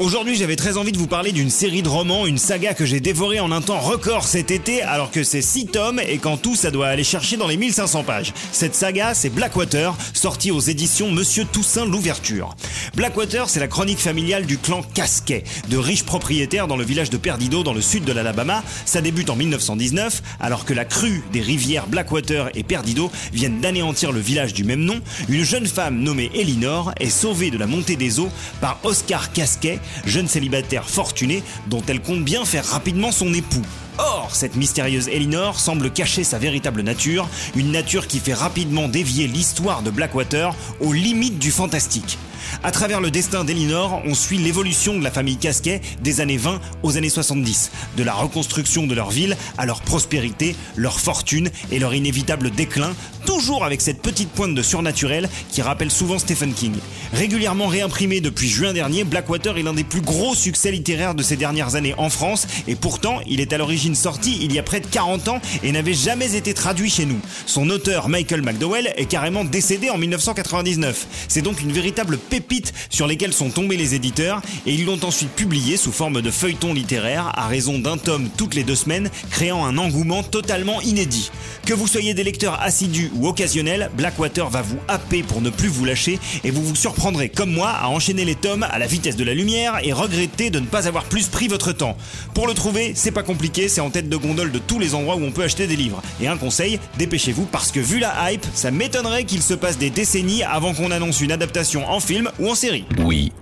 Aujourd'hui, j'avais très envie de vous parler d'une série de romans, une saga que j'ai dévorée en un temps record cet été, alors que c'est 6 tomes et qu'en tout, ça doit aller chercher dans les 1500 pages. Cette saga, c'est Blackwater, sortie aux éditions Monsieur Toussaint l'Ouverture. Blackwater, c'est la chronique familiale du clan Casquet, de riches propriétaires dans le village de Perdido, dans le sud de l'Alabama. Ça débute en 1919, alors que la crue des rivières Blackwater et Perdido viennent d'anéantir le village du même nom. Une jeune femme nommée Elinor est sauvée de la montée des eaux par Oscar Casquet, jeune célibataire fortuné dont elle compte bien faire rapidement son époux. Or, cette mystérieuse Elinor semble cacher sa véritable nature, une nature qui fait rapidement dévier l'histoire de Blackwater aux limites du fantastique. À travers le destin d'Elinor, on suit l'évolution de la famille Casquet des années 20 aux années 70, de la reconstruction de leur ville à leur prospérité, leur fortune et leur inévitable déclin, toujours avec cette petite pointe de surnaturel qui rappelle souvent Stephen King. Régulièrement réimprimé depuis juin dernier, Blackwater est l'un des plus gros succès littéraires de ces dernières années en France et pourtant il est à l'origine sorti il y a près de 40 ans et n'avait jamais été traduit chez nous. Son auteur Michael McDowell est carrément décédé en 1999. C'est donc une véritable pépites sur lesquelles sont tombés les éditeurs et ils l'ont ensuite publié sous forme de feuilleton littéraire à raison d'un tome toutes les deux semaines, créant un engouement totalement inédit. Que vous soyez des lecteurs assidus ou occasionnels, Blackwater va vous happer pour ne plus vous lâcher et vous vous surprendrez comme moi à enchaîner les tomes à la vitesse de la lumière et regretter de ne pas avoir plus pris votre temps. Pour le trouver, c'est pas compliqué, c'est en tête de gondole de tous les endroits où on peut acheter des livres. Et un conseil, dépêchez-vous parce que vu la hype, ça m'étonnerait qu'il se passe des décennies avant qu'on annonce une adaptation en film ou en série. Oui,